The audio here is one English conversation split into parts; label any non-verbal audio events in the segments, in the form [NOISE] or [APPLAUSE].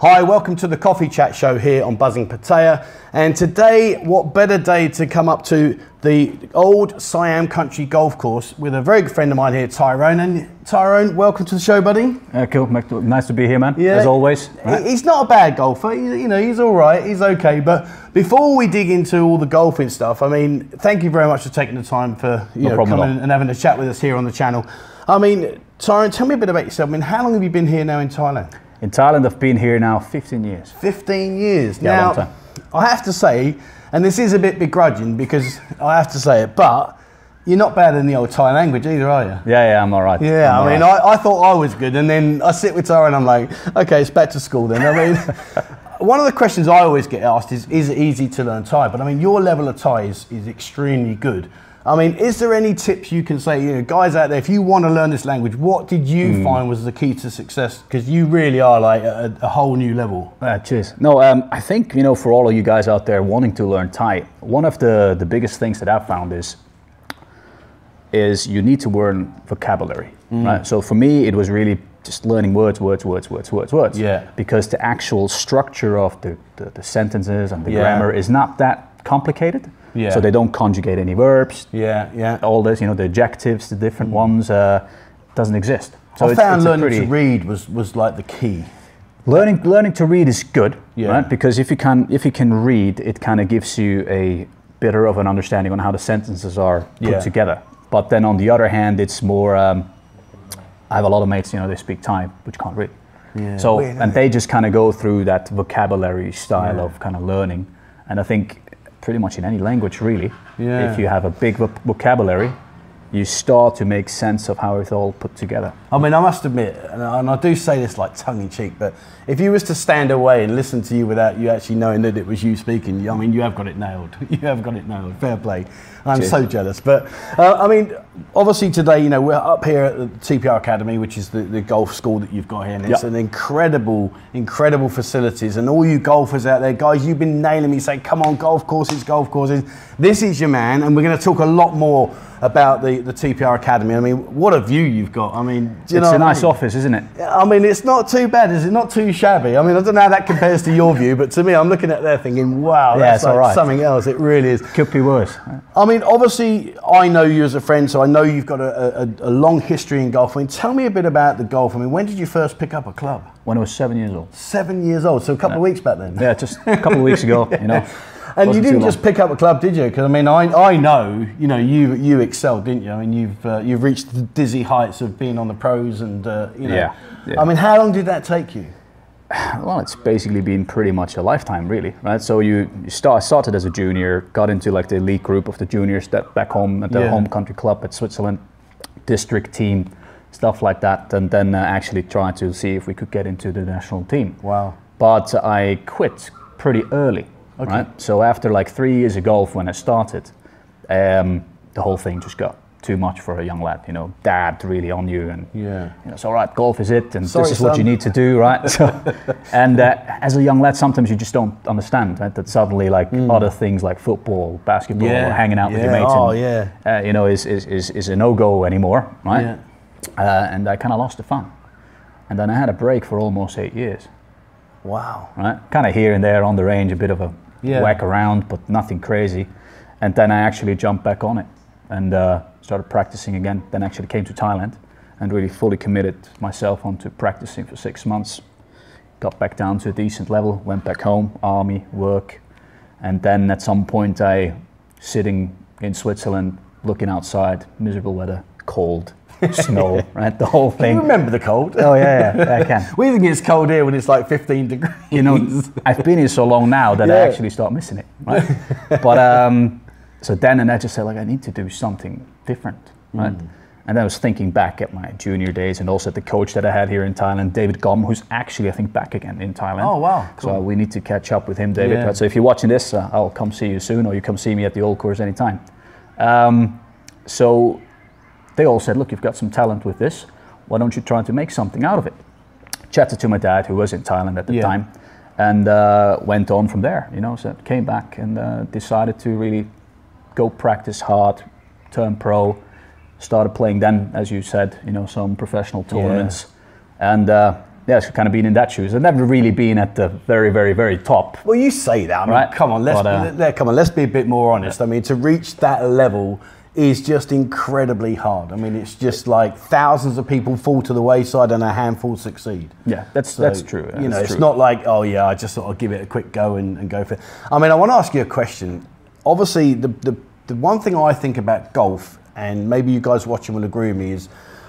Hi, welcome to the Coffee Chat Show here on Buzzing Pattaya. And today, what better day to come up to the old Siam Country Golf Course with a very good friend of mine here, Tyrone. And Tyrone, welcome to the show, buddy. Uh, cool, nice to be here, man. Yeah. As always. Right? He's not a bad golfer. you know, he's all right. He's okay. But before we dig into all the golfing stuff, I mean, thank you very much for taking the time for you no know coming and having a chat with us here on the channel. I mean, Tyrone, tell me a bit about yourself. I mean, how long have you been here now in Thailand? In Thailand, I've been here now 15 years. 15 years. Yeah, now, I have to say, and this is a bit begrudging because I have to say it, but you're not bad in the old Thai language either, are you? Yeah, yeah, I'm all right. Yeah, I'm i mean, right. I, I, thought I was good, and then I sit with Tara and I'm like, okay, it's back to school then. I mean, [LAUGHS] one of the questions I always get asked is, is it easy to learn Thai? But I mean, your level of Thai is, is extremely good. I mean, is there any tips you can say, you know, guys out there, if you want to learn this language, what did you mm. find was the key to success? Because you really are like a, a whole new level. Uh, cheers. No, um, I think, you know, for all of you guys out there wanting to learn Thai, one of the, the biggest things that I've found is, is you need to learn vocabulary, mm. right? So for me, it was really just learning words, words, words, words, words, words. Yeah. Because the actual structure of the, the, the sentences and the yeah. grammar is not that complicated. Yeah. So they don't conjugate any verbs. Yeah, yeah. All this, you know, the adjectives, the different mm. ones, uh, doesn't exist. So I it's, found it's learning pretty, to read was, was like the key. Learning learning to read is good, yeah. right? Because if you can if you can read, it kind of gives you a better of an understanding on how the sentences are put yeah. together. But then on the other hand, it's more. Um, I have a lot of mates, you know, they speak Thai, which can't read. Yeah, so and they just kind of go through that vocabulary style of kind of learning, and I think pretty much in any language really. Yeah. If you have a big vocabulary, you start to make sense of how it's all put together. I mean, I must admit, and I, do say this like tongue in cheek, but if you was to stand away and listen to you without you actually knowing that it was you speaking, I mean, you have got it nailed. [LAUGHS] You have got it nailed. Fair play. I'm Cheers. so jealous. But uh, I mean, obviously today, you know, we're up here at the TPR Academy, which is the, the golf school that you've got here, and it's yep. an incredible, incredible facilities. And all you golfers out there, guys, you've been nailing me. saying, come on, golf courses, golf courses. This is your man, and we're going to talk a lot more about the, the TPR Academy. I mean, what a view you've got. I mean, it's a nice mean? office, isn't it? I mean, it's not too bad, is it? Not too shabby. I mean, I don't know how that compares to your view, but to me, I'm looking at there thinking, wow, that's yeah, like something else. It really is. Could be worse. I mean, obviously, I know you as a friend, so I know you've got a, a, a long history in golf. I mean, tell me a bit about the golf. I mean, when did you first pick up a club? When I was seven years old. Seven years old, so a couple yeah. of weeks back then. Yeah, just a couple of weeks ago. You know. [LAUGHS] And you didn't just pick up a club, did you? Because I mean, I, I know you know you you excelled, didn't you? I mean, you've uh, you've reached the dizzy heights of being on the pros, and uh, you know. Yeah, yeah. I mean, how long did that take you? Well, it's basically been pretty much a lifetime, really, right? So you, you start, started as a junior, got into like the elite group of the juniors that back home at the yeah. home country club at Switzerland, district team, stuff like that, and then uh, actually tried to see if we could get into the national team. Wow! But I quit pretty early Okay. Right? So after like three years of golf, when I started, um, the whole thing just got too much for a young lad. You know, dad really on you, and yeah, you know, so all right, golf is it, and Sorry, this is son. what you need to do, right? [LAUGHS] So, and uh, as a young lad, sometimes you just don't understand right? that suddenly like mm. other things like football, basketball, yeah. hanging out yeah. with your mates, oh, and, yeah. Uh, you know, is, is, is, is a no go anymore, right? Yeah. Uh, and I kind of lost the fun, and then I had a break for almost eight years. Wow. Right? Kind of here and there on the range, a bit of a whack around, but nothing crazy. And then I actually jumped back on it and uh, started practicing again. Then actually came to Thailand and really fully committed myself onto practicing for six months. Got back down to a decent level, went back home, army, work. And then at some point I, sitting in Switzerland, looking outside, miserable weather, cold, [LAUGHS] snow, right? The whole thing. you remember the cold? Oh yeah, yeah, I can. [LAUGHS] we think it's cold here when it's like 15 degrees. You know, I've been here so long now that yeah. I actually start missing it, right? but um, so then and I just said like I need to do something different, right? Mm. And I was thinking back at my junior days and also the coach that I had here in Thailand, David Gom, who's actually, I think, back again in Thailand. Oh, wow. Cool. So we need to catch up with him, David. Yeah. So if you're watching this, uh, I'll come see you soon or you come see me at the old course anytime. Um, so they all said, look, you've got some talent with this. Why don't you try to make something out of it? Chatted to my dad, who was in Thailand at the yeah. time, and uh, went on from there. You know, so came back and uh, decided to really go practice hard, turn pro. Started playing then, as you said, you know, some professional tournaments, yeah. and uh, yeah, it's kind of been in that shoes. I've never really been at the very, very, very top. Well, you say that. I mean, right? come on, let's but, uh, come on, let's be a bit more honest. I mean, to reach that level is just incredibly hard. I mean, it's just like thousands of people fall to the wayside and a handful succeed. Yeah, that's so, that's true. you know, it's true. not like oh yeah, I just sort of give it a quick go and, and go for it. I mean, I want to ask you a question. Obviously, the, the the one thing I think about golf, and maybe you guys watching will agree with me, is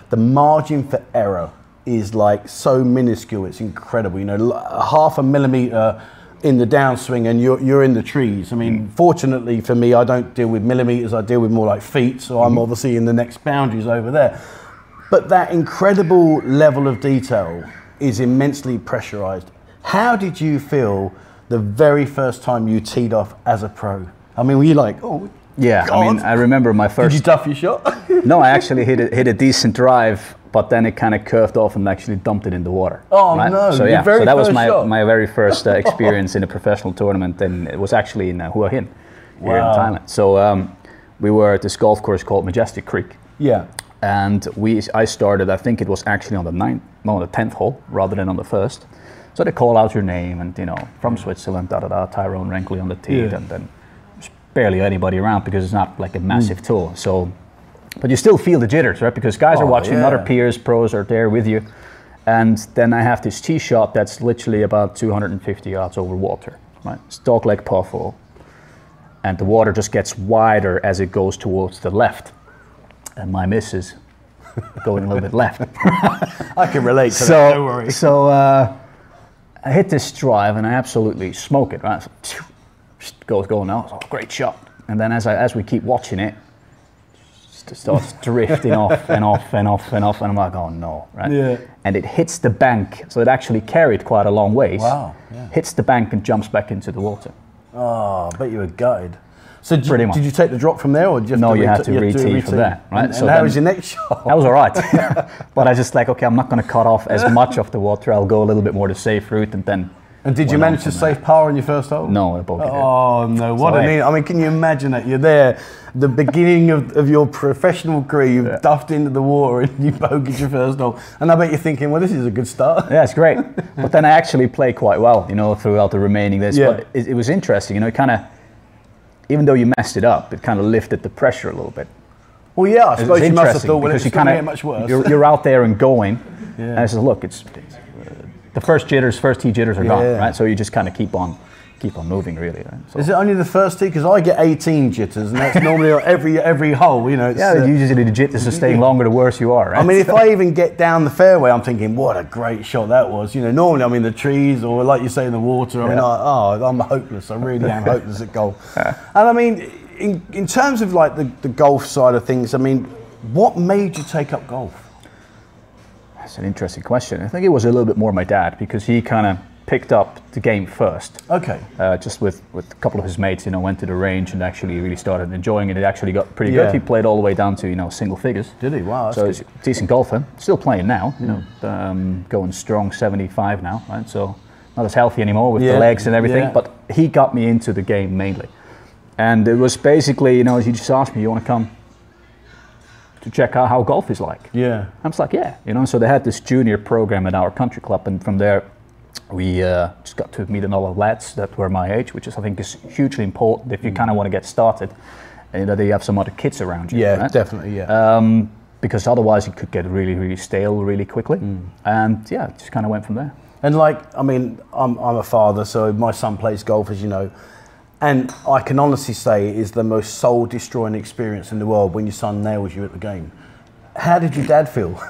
the margin for error is like so minuscule. It's incredible. You know, half a millimeter in the downswing and you're, you're in the trees. I mean, mm. fortunately for me, I don't deal with millimeters, I deal with more like feet, so I'm mm-hmm. obviously in the next boundaries over there. But that incredible level of detail is immensely pressurized. How did you feel the very first time you teed off as a pro? I mean, were you like, oh, yeah, God. I mean, I remember my first. Did you duff your shot? [LAUGHS] no, I actually hit a, hit a decent drive but then it kind of curved off and actually dumped it in the water. Oh right? no! So yeah, so that was my, shot. my very first uh, [LAUGHS] experience in a professional tournament, and it was actually in uh, Hua Hin, wow. here in Thailand. So um, we were at this golf course called Majestic Creek. Yeah. And we, I started. I think it was actually on the ninth, no, on the tenth hole rather than on the first. So they call out your name and you know from Switzerland, da da da, Tyrone Renggli on the tee, yeah. and then barely anybody around because it's not like a massive mm. tour. So but you still feel the jitters, right? Because guys oh, are watching, yeah. other peers, pros are there with you. And then I have this tee shot that's literally about 250 yards over water, right? It's dog leg puffle. And the water just gets wider as it goes towards the left. And my misses [LAUGHS] going a little bit left. [LAUGHS] I can relate to so, that, don't worry. So uh, I hit this drive and I absolutely smoke it, right? So, goes going out. Oh, great shot. And then as, I, as we keep watching it, starts [LAUGHS] drifting off and off and off and off, and I'm like, oh no, right? Yeah. And it hits the bank, so it actually carried quite a long ways. Wow. Yeah. Hits the bank and jumps back into the water. Ah, oh, I bet you were gutted. So did, Pretty much. did you take the drop from there, or did you no? you had to re-tee from there, right? And, so and how was your next [LAUGHS] shot? That was all right, [LAUGHS] but I just like, okay, I'm not going to cut off as much of the water. I'll go a little bit more the safe route, and then and did you manage to save par in your first hole? No, I bogeyed Oh no! What so an! I mean, can you imagine that you're there, the beginning of, of your professional career, you've yeah. duffed into the water and you [LAUGHS] bogeyed your first hole, and I bet you're thinking, well, this is a good start. Yeah, it's great. but then I actually played quite well, you know, throughout the remaining this. Yeah. But it, it was interesting, you know, kind of, even though you messed it up, it kind of lifted the pressure a little bit. Well, yeah, I suppose you must have thought, well, it's you kinda, much worse. You're, you're out there and going, [LAUGHS] yeah. and I said, look, it's the first jitters, first tee jitters are gone, right? So you just kind of keep on, keep on moving, really. Right? So. Is it only the first tee? Because I get 18 jitters, and that's normally [LAUGHS] every every hole. You know. yeah, uh, usually the jitters are staying longer the worse you are. Right? I mean, if [LAUGHS] I even get down the fairway, I'm thinking, what a great shot that was. You know, normally I'm in the trees or like you say in the water. I mean, yeah. I, oh, I'm hopeless. I really am [LAUGHS] hopeless at golf. And I mean, in in terms of like the, the golf side of things, I mean, what made you take up golf? That's an interesting question. I think it was a little bit more my dad because he kind of picked up the game first. Okay. Uh, just with, with a couple of his mates, you know, went to the range and actually really started enjoying it. It actually got pretty yeah. good. He played all the way down to you know single figures. Did he? Wow. so he's a decent golfer. Still playing now. You know, um, going strong, 75 now. Right. So not as healthy anymore with yeah. the legs and everything. Yeah. But he got me into the game mainly, and it was basically you know he just asked me, "You want to come?" To check out how golf is like. Yeah. I was like, yeah, you know. So they had this junior program at our country club, and from there, we uh, just got to meet another lads that were my age, which is I think is hugely important if you mm. kind of want to get started, and that you have some other kids around you. Yeah, right? definitely. Yeah. Um, because otherwise it could get really, really stale really quickly. Mm. And yeah, just kind of went from there. And like, I mean, I'm, I'm a father, so my son plays golf, as you know. And I can honestly say it is the most soul destroying experience in the world when your son nails you at the game. How did your dad feel?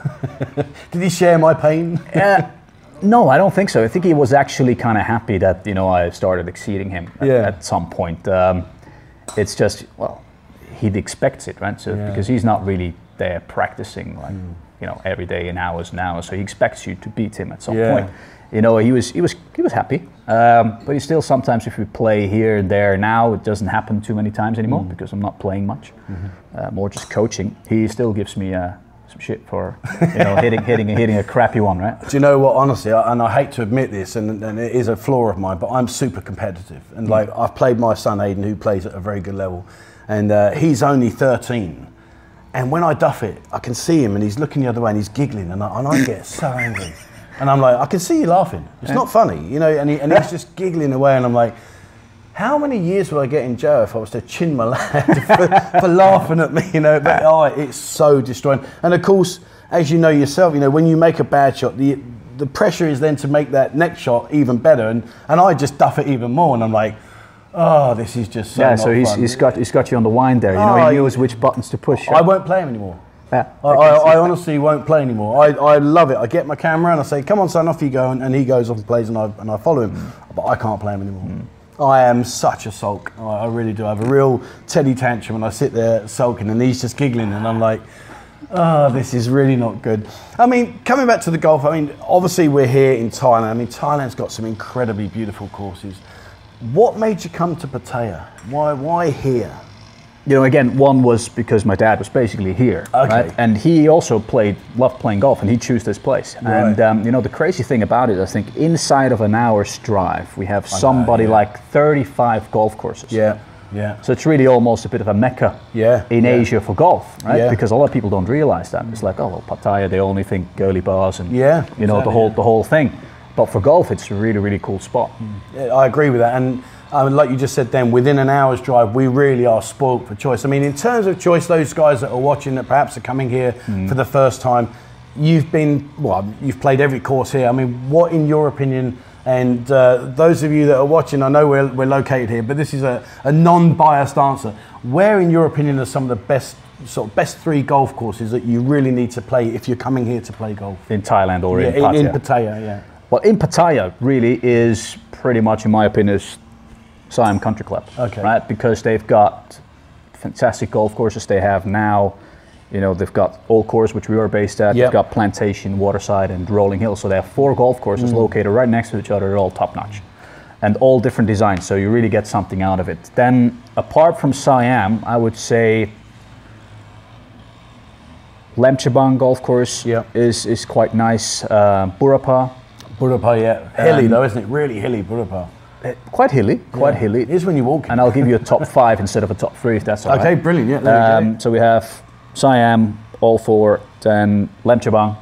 [LAUGHS] did he share my pain? uh, no, I don't think so. I think he was actually kind of happy that you know I started exceeding him at, yeah. at some point. Um, it's just well, he expects it, right? So yeah. because he's not really there practicing like mm. you know every day in hours now, so he expects you to beat him at some yeah. point you know, he was he was he was happy. Um, but he still sometimes, if we play here and there now, it doesn't happen too many times anymore mm. because I'm not playing much, mm-hmm. uh, more just coaching. He still gives me uh, some shit for you know hitting hitting hitting a crappy one, right? Do you know what? Honestly, I, and I hate to admit this, and, and, it is a flaw of mine, but I'm super competitive, and mm. like I've played my son Aiden, who plays at a very good level, and uh, he's only 13. And when I duff it, I can see him, and he's looking the other way, and he's giggling, and I, and I get so angry. And I'm like, I can see you laughing. It's yeah. not funny, you know. And, he, and he's just giggling away, and I'm like, how many years would I get in jail if I was to chin my lad [LAUGHS] for, for, laughing at me? You know, but oh, it's so destroying. And of course, as you know yourself, you know when you make a bad shot, the the pressure is then to make that next shot even better, and and I just duff it even more, and I'm like. Oh, this is just so yeah. So he's, he's got he's got you on the wind there. You know, oh, he knows which buttons to push. I won't play him anymore. Yeah, I, I, I, honestly won't play anymore. I, I love it. I get my camera and I say, "Come on, son, off you go," and, and he goes off and plays, and I and I follow him. Mm. But I can't play him anymore. Mm. I am such a sulk. I really do. I have a real Teddy tantrum and I sit there sulking and he's just giggling and I'm like, oh, this is really not good. I mean, coming back to the golf, I mean, obviously we're here in Thailand. I mean, Thailand's got some incredibly beautiful courses. What made you come to Pattaya? Why, why here? You know, again, one was because my dad was basically here, okay. right? And he also played, loved playing golf, and he chose this place. Right. And um, you know, the crazy thing about it, I think, inside of an hour's drive, we have somebody yeah. like 35 golf courses. Yeah. Yeah. So it's really almost a bit of a mecca yeah, in yeah. Asia for golf, right? Yeah. Because a lot of people don't realize that. It's like, oh well, Pattaya, they only think girly bars and yeah, you know exactly, the whole the whole thing. But for golf, it's a really really cool spot. Mm. I agree with that, and I like you just said then, within an hour's drive, we really are spoilt for choice. I mean, in terms of choice, those guys that are watching that perhaps are coming here mm. for the first time, you've been, well, you've played every course here. I mean, what, in your opinion, and uh, those of you that are watching, I know we're, we're located here, but this is a, a non biased answer. Where, in your opinion, are some of the best sort of best three golf courses that you really need to play if you're coming here to play golf? In Thailand or yeah, in Pattaya? In, in Pattaya, yeah. Well, in Pattaya, really is pretty much, in my opinion, is Siam Country Club. Okay. Right? Because they've got fantastic golf courses. They have now, you know, they've got Old Course, which we are based at. Yep. They've got Plantation, Waterside, and Rolling Hill. So they have four golf courses mm. located right next to each other. They're all top notch. And all different designs, so you really get something out of it. Then, apart from Siam, I would say Laem Chabang golf course yep. is, is quite nice. Uh, Burapha. Burapha, yeah. Hilly um, though, isn't it? Really hilly, Burapha. Uh, quite hilly, quite yeah. hilly. It is when you walk. And I'll give you a top [LAUGHS] five instead of a top three, if that's all okay, right. brilliant. Yeah, um, so we have Siam, all four, then Laem Chabang,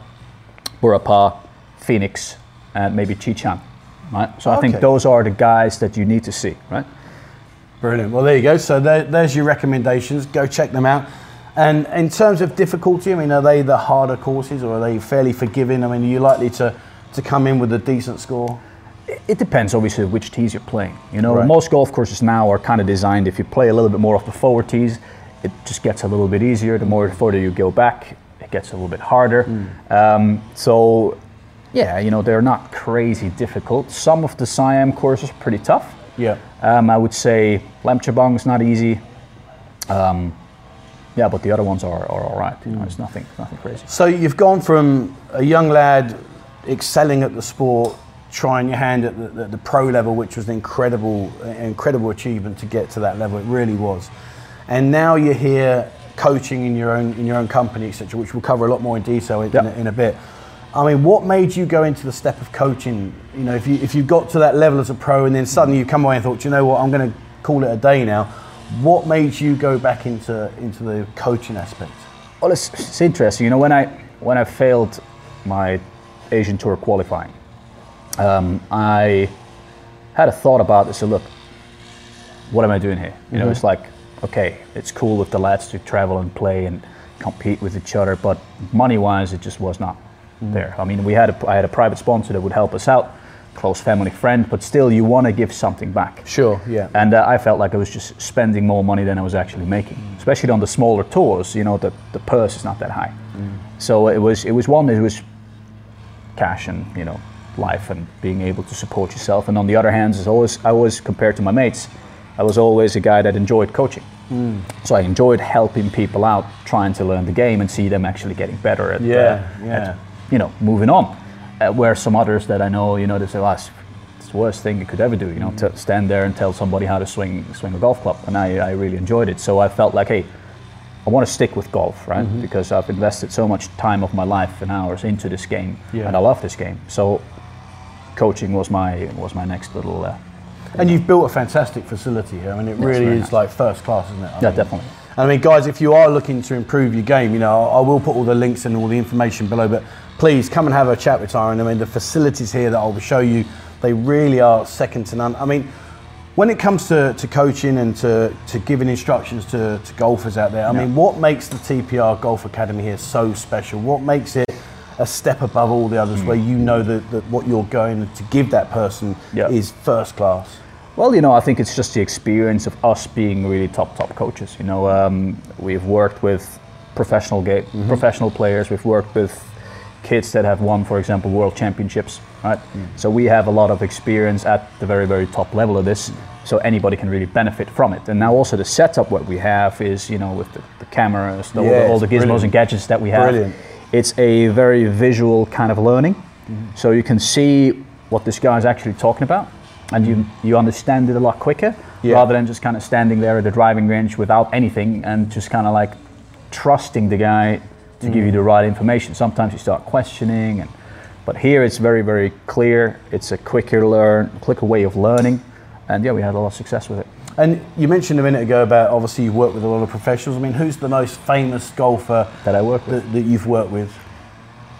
Burapha, Phoenix, and maybe Chee Chan. Right. So okay. I think those are the guys that you need to see. Right. Brilliant. Well, there you go. So there, there's your recommendations. Go check them out. And in terms of difficulty, I mean, are they the harder courses or are they fairly forgiving? I mean, are you likely to, to come in with a decent score? It depends obviously which tees you're playing. You know, right. most golf courses now are kind of designed if you play a little bit more off the forward tees, it just gets a little bit easier. The more further you go back, it gets a little bit harder. Mm. Um, so, yeah, you know, they're not crazy difficult. Some of the Siam courses are pretty tough. Yeah. Um, I would say Laem Chabang is not easy. Um, yeah, but the other ones are, are all right. You know, it's nothing, nothing crazy. So you've gone from a young lad excelling at the sport trying your hand at the, the, the, pro level, which was an incredible, incredible achievement to get to that level. It really was. And now you're here coaching in your own in your own company, etc., which we'll cover a lot more in detail in, yep. in, a, in, a, bit. I mean, what made you go into the step of coaching? You know, if you if you got to that level as a pro, and then suddenly you come away and thought, you know what, I'm going to call it a day now. What made you go back into into the coaching aspect? Well, it's, it's interesting. You know, when I when I failed my Asian Tour qualifying, um, I had a thought about this. So look, what am I doing here? You know, mm-hmm. it's like, okay, it's cool with the lads to travel and play and compete with each other, but money-wise, it just was not mm. there. I mean, we had a, I had a private sponsor that would help us out, close family friend, but still, you want to give something back. Sure, yeah. And uh, I felt like I was just spending more money than I was actually making, mm. especially on the smaller tours. You know, the the purse is not that high. Mm. So it was it was one it was cash and you know life and being able to support yourself. And on the other hand, is always I was compared to my mates, I was always a guy that enjoyed coaching. Mm. So I enjoyed helping people out, trying to learn the game and see them actually getting better at, yeah, uh, yeah. At, you know, moving on. Uh, where some others that I know, you know, they say, well, it's the worst thing you could ever do, you know, mm. to stand there and tell somebody how to swing swing a golf club. And I, I really enjoyed it. So I felt like, hey, I want to stick with golf, right? Mm-hmm. Because I've invested so much time of my life and hours into this game, yeah. and I love this game. So coaching was my was my next little. Uh, and you've built a fantastic facility here. I mean, it really is nice. like first class, isn't it? I yeah, mean, definitely. I mean, guys, if you are looking to improve your game, you know, I will put all the links and all the information below. But please come and have a chat with Tyrone. I mean, the facilities here that I will show you, they really are second to none. I mean, when it comes to, to coaching and to, to giving instructions to, to golfers out there, I yeah. mean, what makes the TPR Golf Academy here so special? What makes it a step above all the others mm. where you know that, that what you're going to give that person yeah. is first class? Well, you know, I think it's just the experience of us being really top, top coaches. You know, um, we've worked with professional ga- mm-hmm. professional players. We've worked with kids that have won, for example, world championships. Right. Mm. So we have a lot of experience at the very, very top level of this. So anybody can really benefit from it. And now also the setup what we have is, you know, with the, the cameras, the, all, the, all the gizmos brilliant. and gadgets that we have. Brilliant. It's a very visual kind of learning. Mm-hmm. So you can see what this guy is actually talking about and you, you understand it a lot quicker yeah. rather than just kind of standing there at the driving range without anything and just kind of like trusting the guy to mm. give you the right information. Sometimes you start questioning, and, but here it's very, very clear. It's a quicker learn, quicker way of learning, and yeah, we had a lot of success with it. And you mentioned a minute ago about obviously you work with a lot of professionals. I mean, who's the most famous golfer that I work with? That, that you've worked with?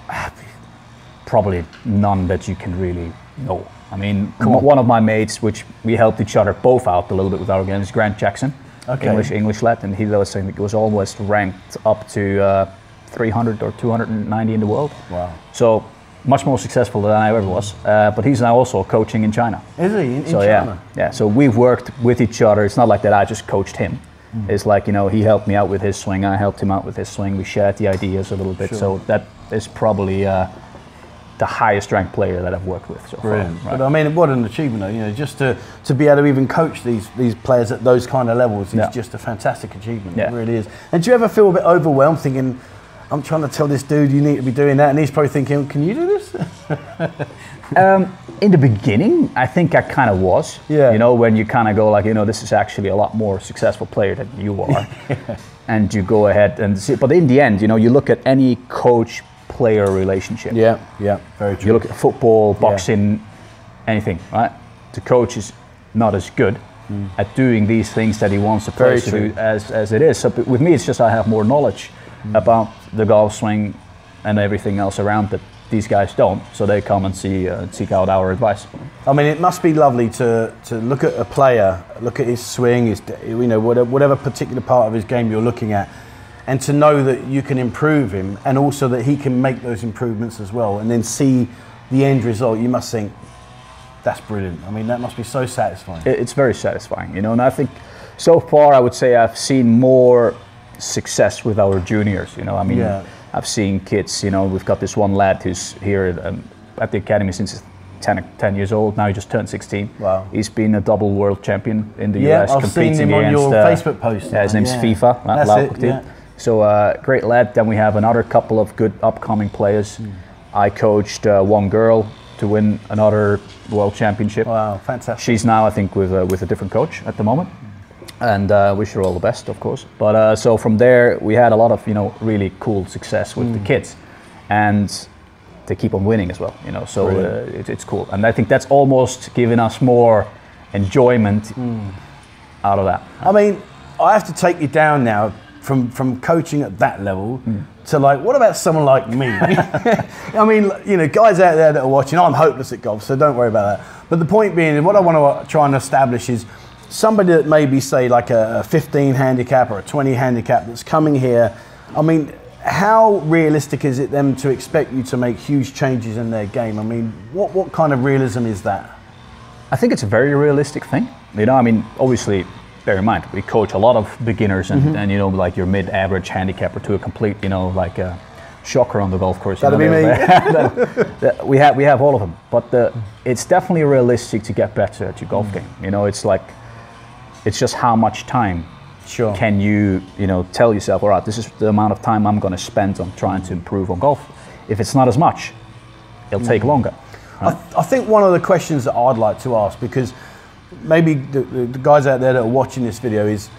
[SIGHS] Probably none that you can really know. I mean, on. one of my mates, which we helped each other both out a little bit with our games, Grant Jackson, okay. English English lad, and he was saying it was almost ranked up to uh, 300 or 290 in the world. Wow! So much more successful than I ever was. Uh, but he's now also coaching in China. Is he in, in so, China? Yeah, yeah. So we've worked with each other. It's not like that. I just coached him. Mm. It's like you know he helped me out with his swing. I helped him out with his swing. We shared the ideas a little bit. Sure. So that is probably. Uh, the highest ranked player that I've worked with so Brilliant. far. Right? But I mean, what an achievement, though. You know, just to, to be able to even coach these these players at those kind of levels is yeah. just a fantastic achievement. Yeah. It really is. And do you ever feel a bit overwhelmed, thinking, I'm trying to tell this dude you need to be doing that, and he's probably thinking, can you do this? [LAUGHS] um, in the beginning, I think I kind of was. Yeah. You know, when you kind of go like, you know, this is actually a lot more successful player than you [LAUGHS] are. and you go ahead and see. But in the end, you know, you look at any coach player relationship. Yeah, yeah, very true. You look at football, boxing, yeah. anything, right? The coach is not as good mm. at doing these things that he wants the player to do as, as it is. So with me, it's just I have more knowledge mm. about the golf swing and everything else around that these guys don't. So they come and see uh, seek out our advice. I mean, it must be lovely to, to look at a player, look at his swing, his you know whatever, whatever particular part of his game you're looking at and to know that you can improve him and also that he can make those improvements as well and then see the end result you must think that's brilliant i mean that must be so satisfying it's very satisfying you know and i think so far i would say i've seen more success with our juniors you know i mean yeah. i've seen kids you know we've got this one lad who's here at, um, at the academy since 10, 10, years old now. He just turned 16. Wow. He's been a double world champion in the yeah, US. I've competing seen him on your uh, Facebook post. Yeah, his name's yeah. FIFA. That's it, yeah. So uh, great lad. Then we have another couple of good upcoming players. Mm. I coached uh, one girl to win another world championship. Wow, fantastic. She's now, I think, with uh, with a different coach at the moment, and uh, wish her all the best, of course. But uh, so from there, we had a lot of you know really cool success with mm. the kids, and they keep on winning as well. You know, so uh, it, it's cool, and I think that's almost given us more enjoyment mm. out of that. I mean, I have to take you down now from from coaching at that level mm. to like what about someone like me [LAUGHS] [LAUGHS] i mean you know guys out there that are watching i'm hopeless at golf so don't worry about that but the point being what i want to try and establish is somebody that maybe say like a 15 handicap or a 20 handicap that's coming here i mean how realistic is it them to expect you to make huge changes in their game i mean what, what kind of realism is that i think it's a very realistic thing you know i mean obviously bear in mind, we coach a lot of beginners and, mm-hmm. and you know, like your mid-average handicapper to a complete, you know, like a shocker on the golf course. That'll be me. [LAUGHS] we have we have all of them, but the, it's definitely realistic to get better at your golf mm. game. You know, it's like it's just how much time sure. can you you know tell yourself, all right, this is the amount of time I'm going to spend on trying to improve on golf. If it's not as much, it'll take mm-hmm. longer. Right? I, th- I think one of the questions that I'd like to ask because maybe the, the, guys out there that are watching this video is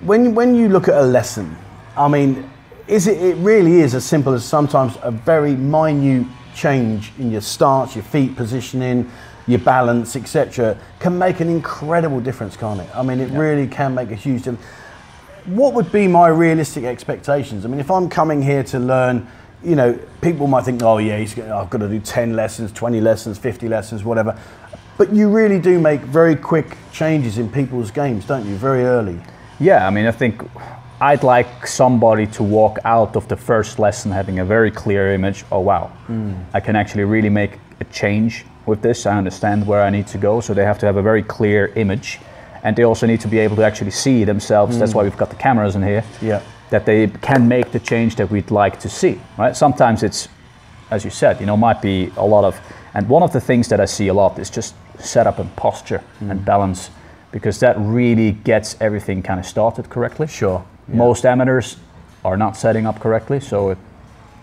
when when you look at a lesson, I mean, is it it really is as simple as sometimes a very minute change in your stance, your feet positioning, your balance, etc., can make an incredible difference, can't it? I mean, it yeah. really can make a huge difference. what would be my realistic expectations? I mean, if I'm coming here to learn, you know, people might think, oh yeah, he's, I've got to do 10 lessons, 20 lessons, 50 lessons, whatever. But you really do make very quick changes in people's games, don't you? Very early. Yeah, I mean, I think I'd like somebody to walk out of the first lesson having a very clear image. Oh wow, mm. I can actually really make a change with this. I understand where I need to go. So they have to have a very clear image, and they also need to be able to actually see themselves. Mm. That's why we've got the cameras in here. Yeah. That they can make the change that we'd like to see. Right. Sometimes it's, as you said, you know, might be a lot of. And one of the things that I see a lot is just setup and posture mm. and balance because that really gets everything kind of started correctly. Sure. Yeah. Most amateurs are not setting up correctly, so it,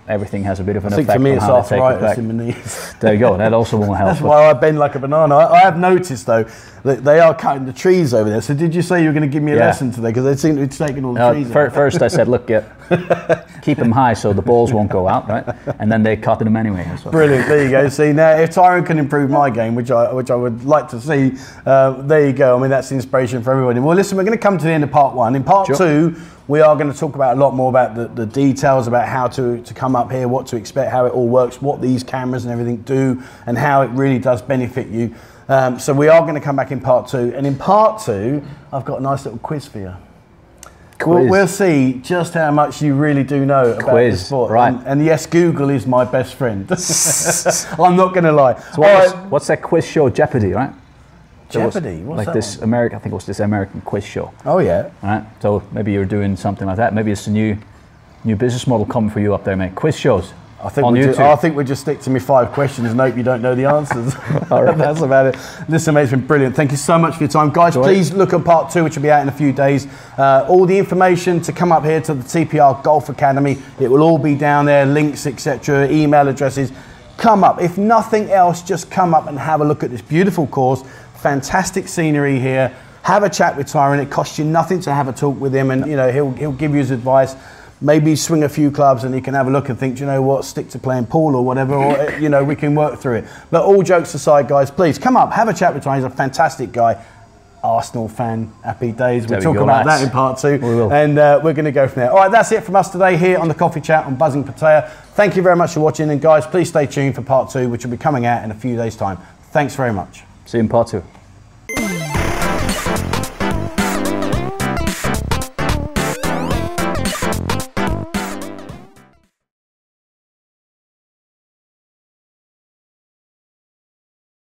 everything has a bit of an I effect. for me, on it's arthritis in my knees. [LAUGHS] there you go. That also won't help. That's why I bend like a banana. I, I, have noticed though that they are cutting the trees over there. So did you say you were going to give me a yeah. lesson today? Because they seem to be taking all the trees. Fir- first, I said, look, yeah, [LAUGHS] keep them high so the balls won't go out, right? And then they cut them anyway. Brilliant. There you go. See now, if Tyrone can improve my game, which I which I would like to see, uh, there you go. I mean, that's inspiration for everybody. Well, listen, we're going to come to the end of part one. In part sure. two we are going to talk about a lot more about the, the details about how to, to come up here, what to expect, how it all works, what these cameras and everything do, and how it really does benefit you. Um, so we are going to come back in part two. And in part two, I've got a nice little quiz for you. We'll, we'll, see just how much you really do know about quiz, this sport. Right. And, and, yes, Google is my best friend. [LAUGHS] I'm not going to lie. So what right. what's that quiz show? Jeopardy, right? Jeopardy. What's like this one? American, I think it was this American quiz show. Oh yeah. Right. So maybe you're doing something like that. Maybe it's a new, new business model coming for you up there, mate. Quiz shows. I think, we just, I think we just stick to me five questions and hope you don't know the answers. [LAUGHS] [LAUGHS] All right. That's about it. Listen, mate, it's been brilliant. Thank you so much for your time. Guys, Enjoy. please look at part two, which will be out in a few days. Uh, all the information to come up here to the TPR Golf Academy, it will all be down there, links, etc., email addresses. Come up. If nothing else, just come up and have a look at this beautiful course fantastic scenery here. Have a chat with Tyrone. It costs you nothing to have a talk with him, and you know he'll he'll give you his advice. Maybe swing a few clubs, and he can have a look and think, you know what, stick to playing pool or whatever, or [LAUGHS] you know we can work through it. But all jokes aside, guys, please come up, have a chat with Tyrone. He's a fantastic guy. Arsenal fan, happy days. We'll talk about that in part two. We will. And uh, we're going to go from there. All right, that's it from us today here on the Coffee Chat on Buzzing Pattaya. Thank you very much for watching. And guys, please stay tuned for part two, which will be coming out in a few days' time. Thanks very much. See you in part two.